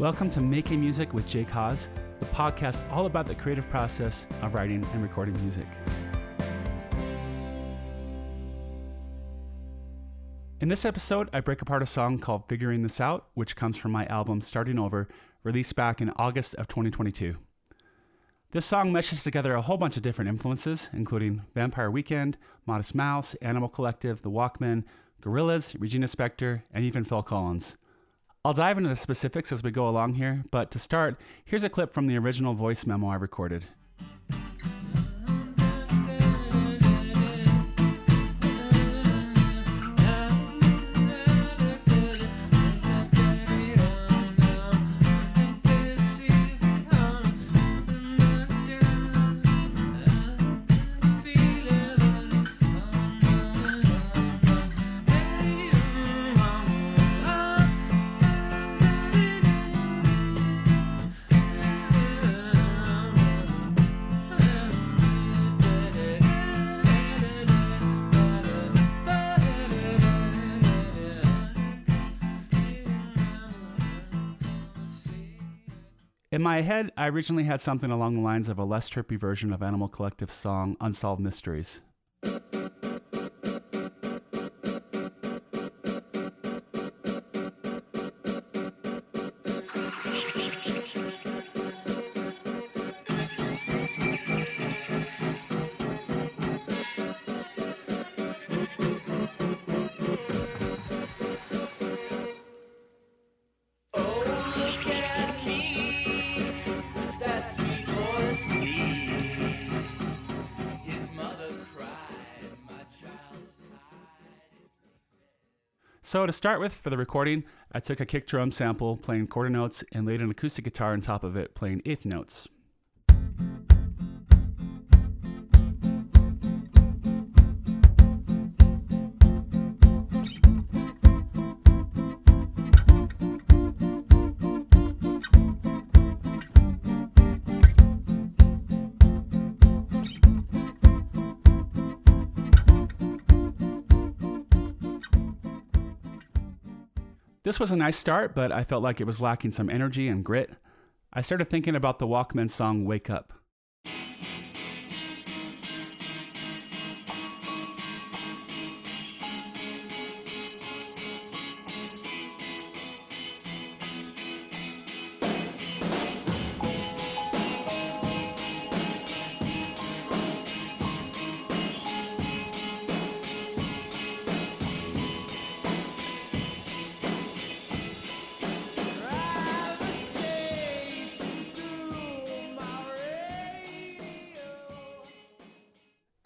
Welcome to Making Music with Jake Haas, the podcast all about the creative process of writing and recording music. In this episode, I break apart a song called Figuring This Out, which comes from my album Starting Over, released back in August of 2022. This song meshes together a whole bunch of different influences, including Vampire Weekend, Modest Mouse, Animal Collective, The Walkmen, Gorillaz, Regina Spektor, and even Phil Collins. I'll dive into the specifics as we go along here, but to start, here's a clip from the original voice memo I recorded. In my head, I originally had something along the lines of a less trippy version of Animal Collective's song Unsolved Mysteries. So to start with, for the recording, I took a kick drum sample playing quarter notes and laid an acoustic guitar on top of it playing eighth notes. This was a nice start, but I felt like it was lacking some energy and grit. I started thinking about the Walkmen song Wake Up.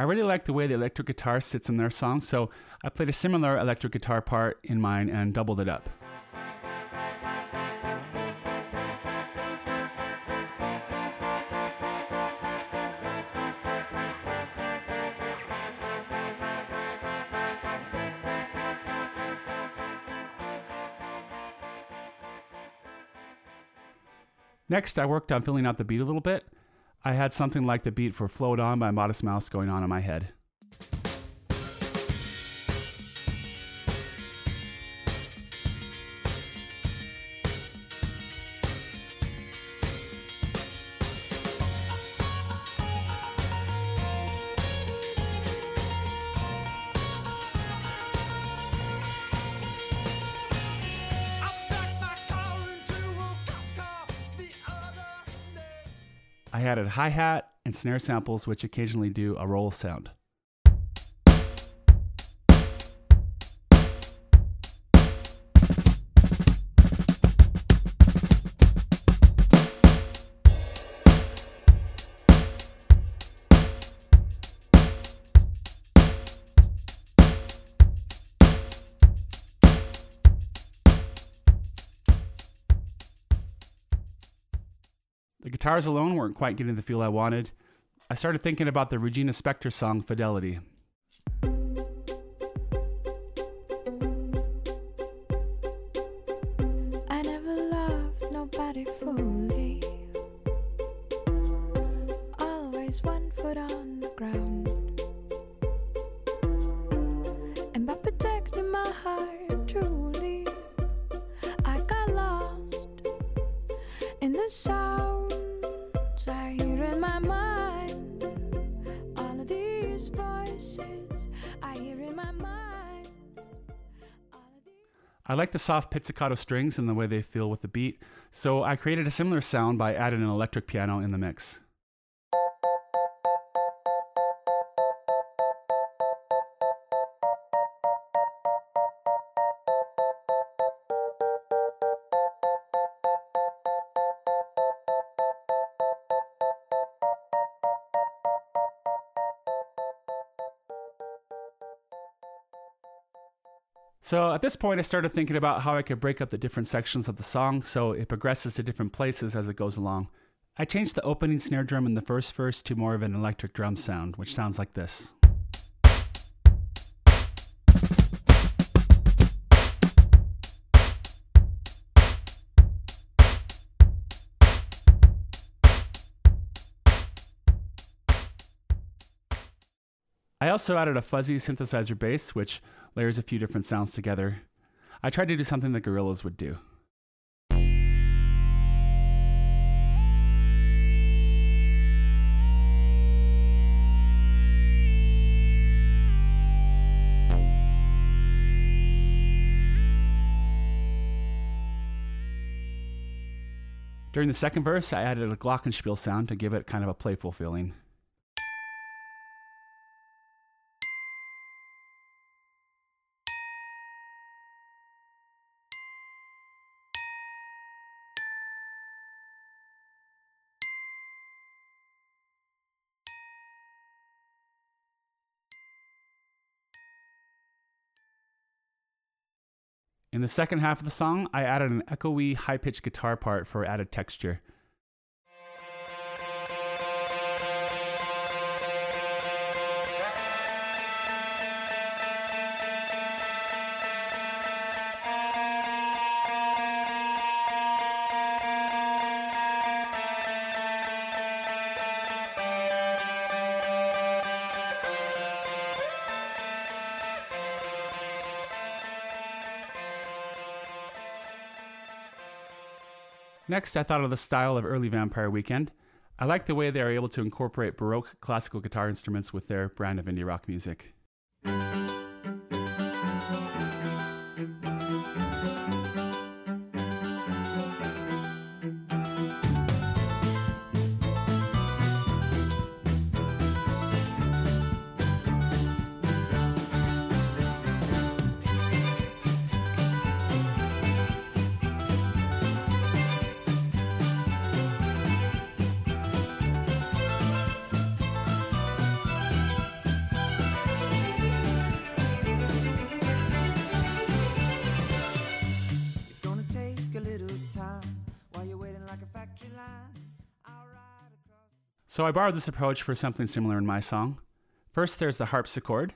I really like the way the electric guitar sits in their song, so I played a similar electric guitar part in mine and doubled it up. Next, I worked on filling out the beat a little bit. I had something like the beat for Float On by Modest Mouse going on in my head. I added hi hat and snare samples, which occasionally do a roll sound. Guitars alone weren't quite getting the feel I wanted. I started thinking about the Regina Spektor song Fidelity. I never loved nobody fully. Always one foot on the ground. And by protecting my heart truly, I got lost in the sounds I like the soft pizzicato strings and the way they feel with the beat, so I created a similar sound by adding an electric piano in the mix. So at this point, I started thinking about how I could break up the different sections of the song so it progresses to different places as it goes along. I changed the opening snare drum in the first verse to more of an electric drum sound, which sounds like this. I also added a fuzzy synthesizer bass, which layers a few different sounds together. I tried to do something that Gorillaz would do. During the second verse, I added a glockenspiel sound to give it kind of a playful feeling. In the second half of the song, I added an echoey, high pitched guitar part for added texture. Next, I thought of the style of early Vampire Weekend. I like the way they are able to incorporate Baroque classical guitar instruments with their brand of indie rock music. So I borrowed this approach for something similar in my song. First, there's the harpsichord.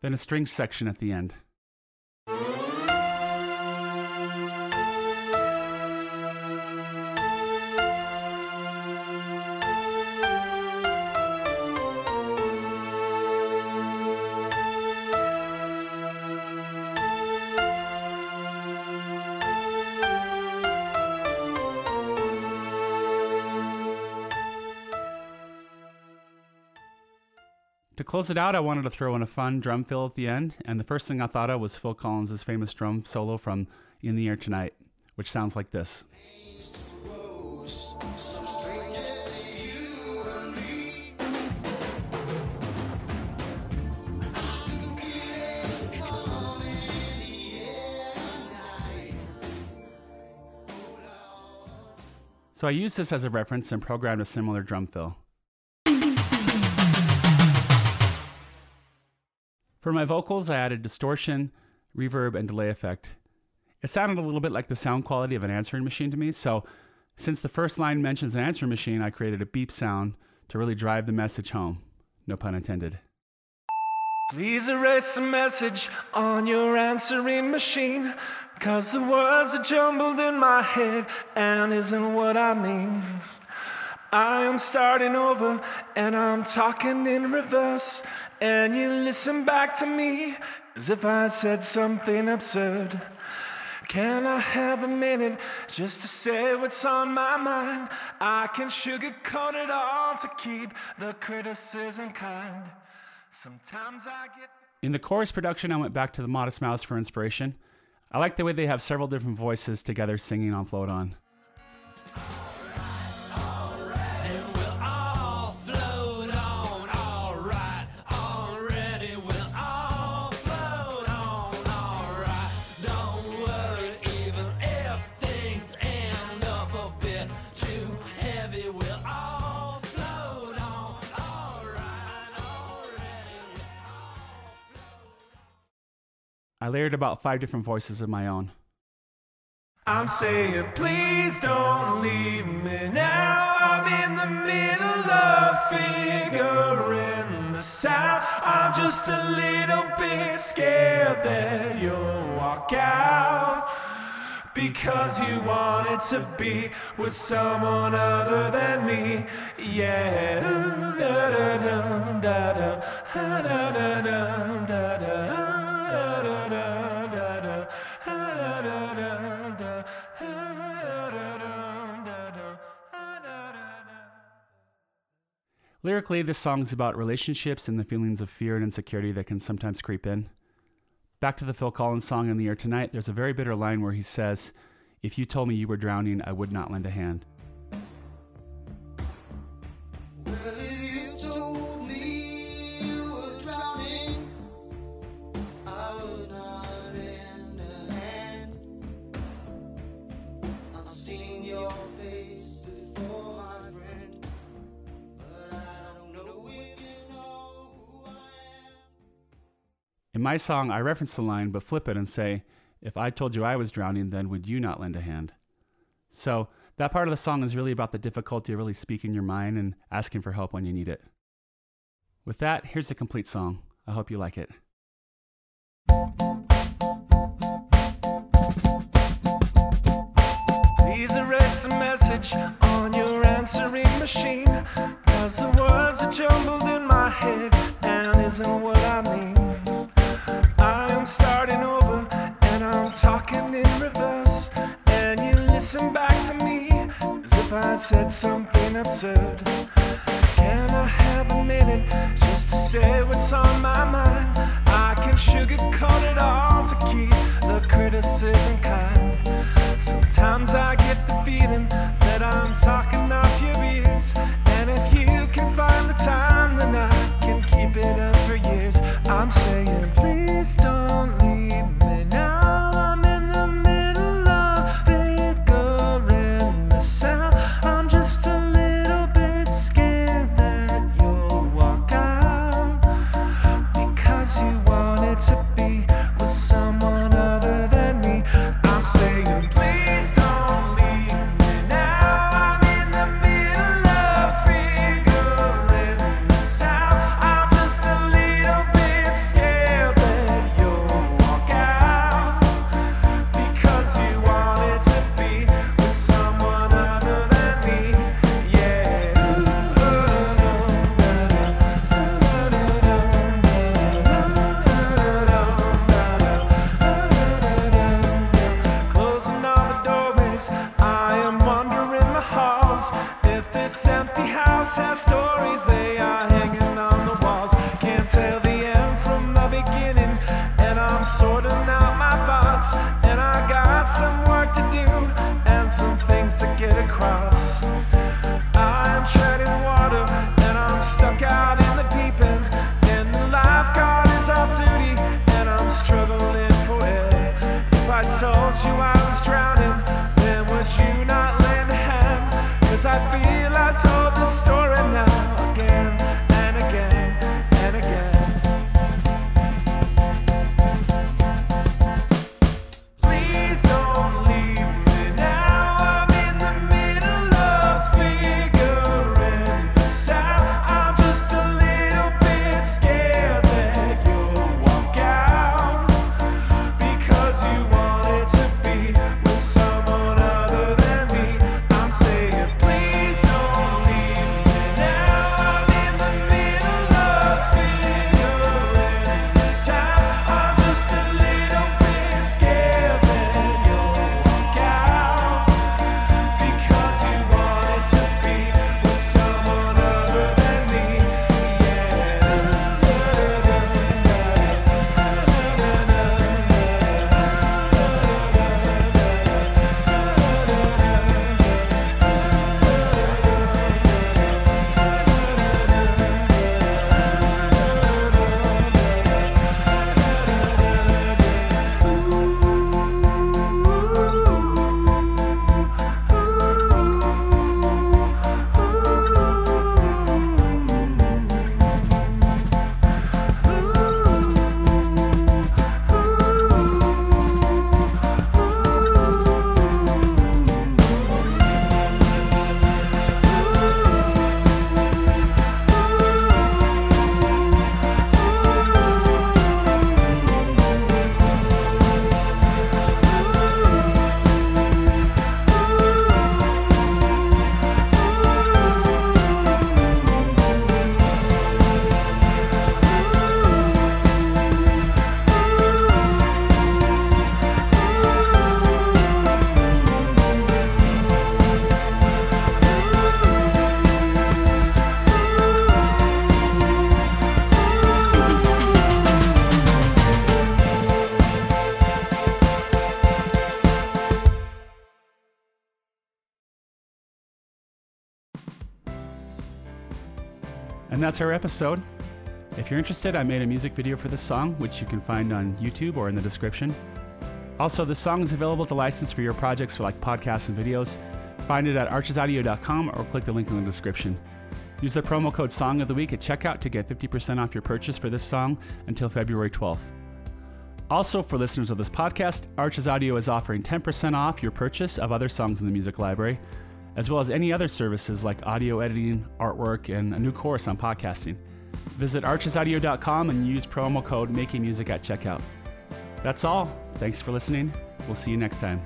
Then a string section at the end. To close it out, I wanted to throw in a fun drum fill at the end, and the first thing I thought of was Phil Collins' famous drum solo from In the Air Tonight, which sounds like this. So I used this as a reference and programmed a similar drum fill. For my vocals, I added distortion, reverb, and delay effect. It sounded a little bit like the sound quality of an answering machine to me, so since the first line mentions an answering machine, I created a beep sound to really drive the message home. No pun intended. Please erase the message on your answering machine. Cause the words are jumbled in my head and isn't what I mean. I am starting over and I'm talking in reverse. And you listen back to me as if I said something absurd. Can I have a minute just to say what's on my mind? I can sugarcoat it all to keep the criticism kind. Sometimes I get. In the chorus production, I went back to the Modest Mouse for inspiration. I like the way they have several different voices together singing on Float On. I layered about five different voices of my own. I'm saying, please don't leave me now. I'm in the middle of figuring this out. I'm just a little bit scared that you'll walk out. Because you wanted to be with someone other than me. Yeah. Lyrically, this song is about relationships and the feelings of fear and insecurity that can sometimes creep in. Back to the Phil Collins song in the air tonight, there's a very bitter line where he says, If you told me you were drowning, I would not lend a hand. In my song, I reference the line but flip it and say, If I told you I was drowning, then would you not lend a hand? So, that part of the song is really about the difficulty of really speaking your mind and asking for help when you need it. With that, here's the complete song. I hope you like it. Please erase the message on your answering machine. Cause the words are jumbled in my head and isn't what I mean. Said something absurd. Can I have a minute just to say what's on my mind? I can sugarcoat it all to keep the criticism kind. Sometimes I get the feeling that I'm talking off your And that's our episode. If you're interested, I made a music video for this song, which you can find on YouTube or in the description. Also, the song is available to license for your projects for like podcasts and videos. Find it at archesaudio.com or click the link in the description. Use the promo code Song of the Week at checkout to get 50% off your purchase for this song until February 12th. Also, for listeners of this podcast, Arches Audio is offering 10% off your purchase of other songs in the music library, as well as any other services like audio editing, artwork, and a new course on podcasting. Visit archesaudio.com and use promo code Making Music at checkout. That's all. Thanks for listening. We'll see you next time.